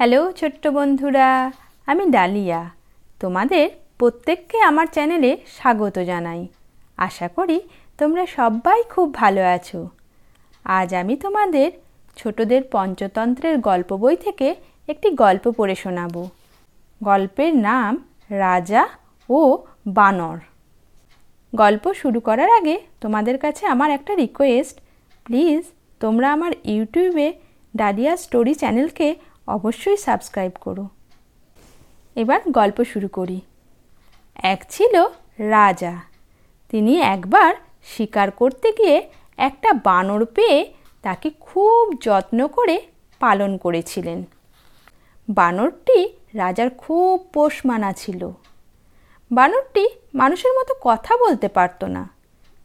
Hello ছোট্ট বন্ধুরা, আমি ডালিয়া। তোমাদের প্রত্যেককে আমার চ্যানেলে স্বাগত জানাই। আশা করি তোমরা সবাই খুব ভালো আছো। আজ আমি তোমাদের ছোটদের পঞ্চতন্ত্রের গল্প বই থেকে একটি গল্প পড়ে শোনাবো। গল্পের নাম রাজা ও বানর। গল্প শুরু করার আগে তোমাদের কাছে আমার একটা রিকোয়েস্ট প্লিজ তোমরা আমার ইউটিউবে ডালিয়া স্টোরি চ্যানেলকে অবশ্যই সাবস্ক্রাইব করো। এবার গল্প শুরু করি। এক ছিল রাজা। তিনি একবার শিকার করতে গিয়ে একটা বানর পেয়ে তাকে খুব যত্ন করে পালন করেছিলেন। বানরটি রাজার খুব পোষ মানা ছিল। বানরটি মানুষের মতো কথা বলতে পারতো না,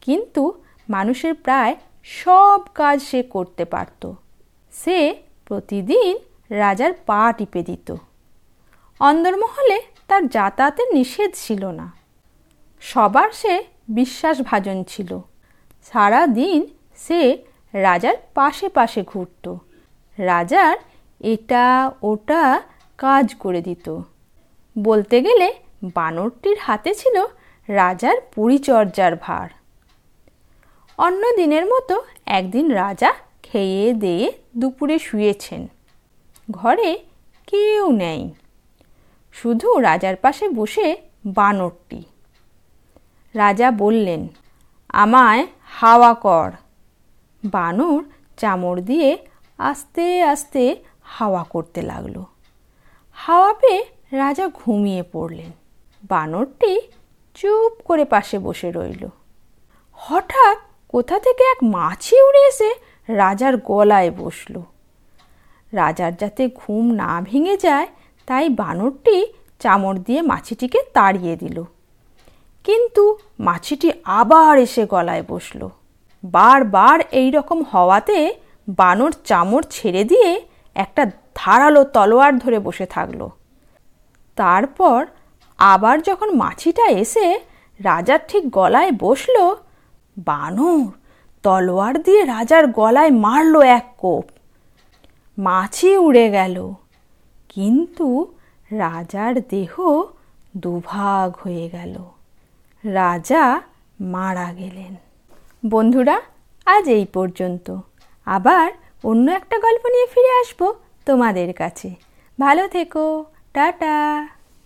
কিন্তু মানুষের প্রায় সব কাজ সে করতে পারত। সে প্রতিদিন রাজার পা টিপে দিত। অন্দরমহলে তার যাতায়াতের নিষেধ ছিল না। সবার সে বিশ্বাসভাজন ছিল। সারা দিন সে রাজার পাশে পাশে ঘুরত। রাজার এটা ওটা কাজ করে দিত। বলতে গেলে বানরটির হাতে ছিল রাজার পরিচর্যার ভার। অন্য দিনের মতো একদিন রাজা খেয়ে দেয়ে দুপুরে শুয়েছেন। ঘরে কেউ নেই। শুধু রাজার পাশে বসে বানরটি। রাজা বললেন, আমায় হাওয়া কর। বানর চামড় দিয়ে আস্তে আস্তে হাওয়া করতে লাগল। হাওয়া পেয়ে রাজা ঘুমিয়ে পড়লেন। বানরটি চুপ করে পাশে বসে রইল। হঠাৎ কোথা থেকে এক মাছি উড়ে এসে রাজার গলায় বসল। রাজার যাতে ঘুম না ভেঙে যায়, তাই বানরটি চামড় দিয়ে মাছিটিকে তাড়িয়ে দিল। কিন্তু মাছিটি আবার এসে গলায় বসল। বারবার এই রকম হওয়াতে বানর চামড় ছেড়ে দিয়ে একটা ধারালো তলোয়ার ধরে বসে থাকল। তারপর আবার যখন মাছিটা এসে রাজার ঠিক গলায় বসল, বানর তলোয়ার দিয়ে রাজার গলায় মারল এক কোপ। মাছি উড়ে গেল। কিন্তু রাজার দেহ দুভাগ হয়ে গেল। রাজা মারা গেলেন। বন্ধুরা, আজ এই পর্যন্ত। আবার অন্য একটা গল্প নিয়ে ফিরে আসব তোমাদের কাছে। ভালো থেকো, টাটা।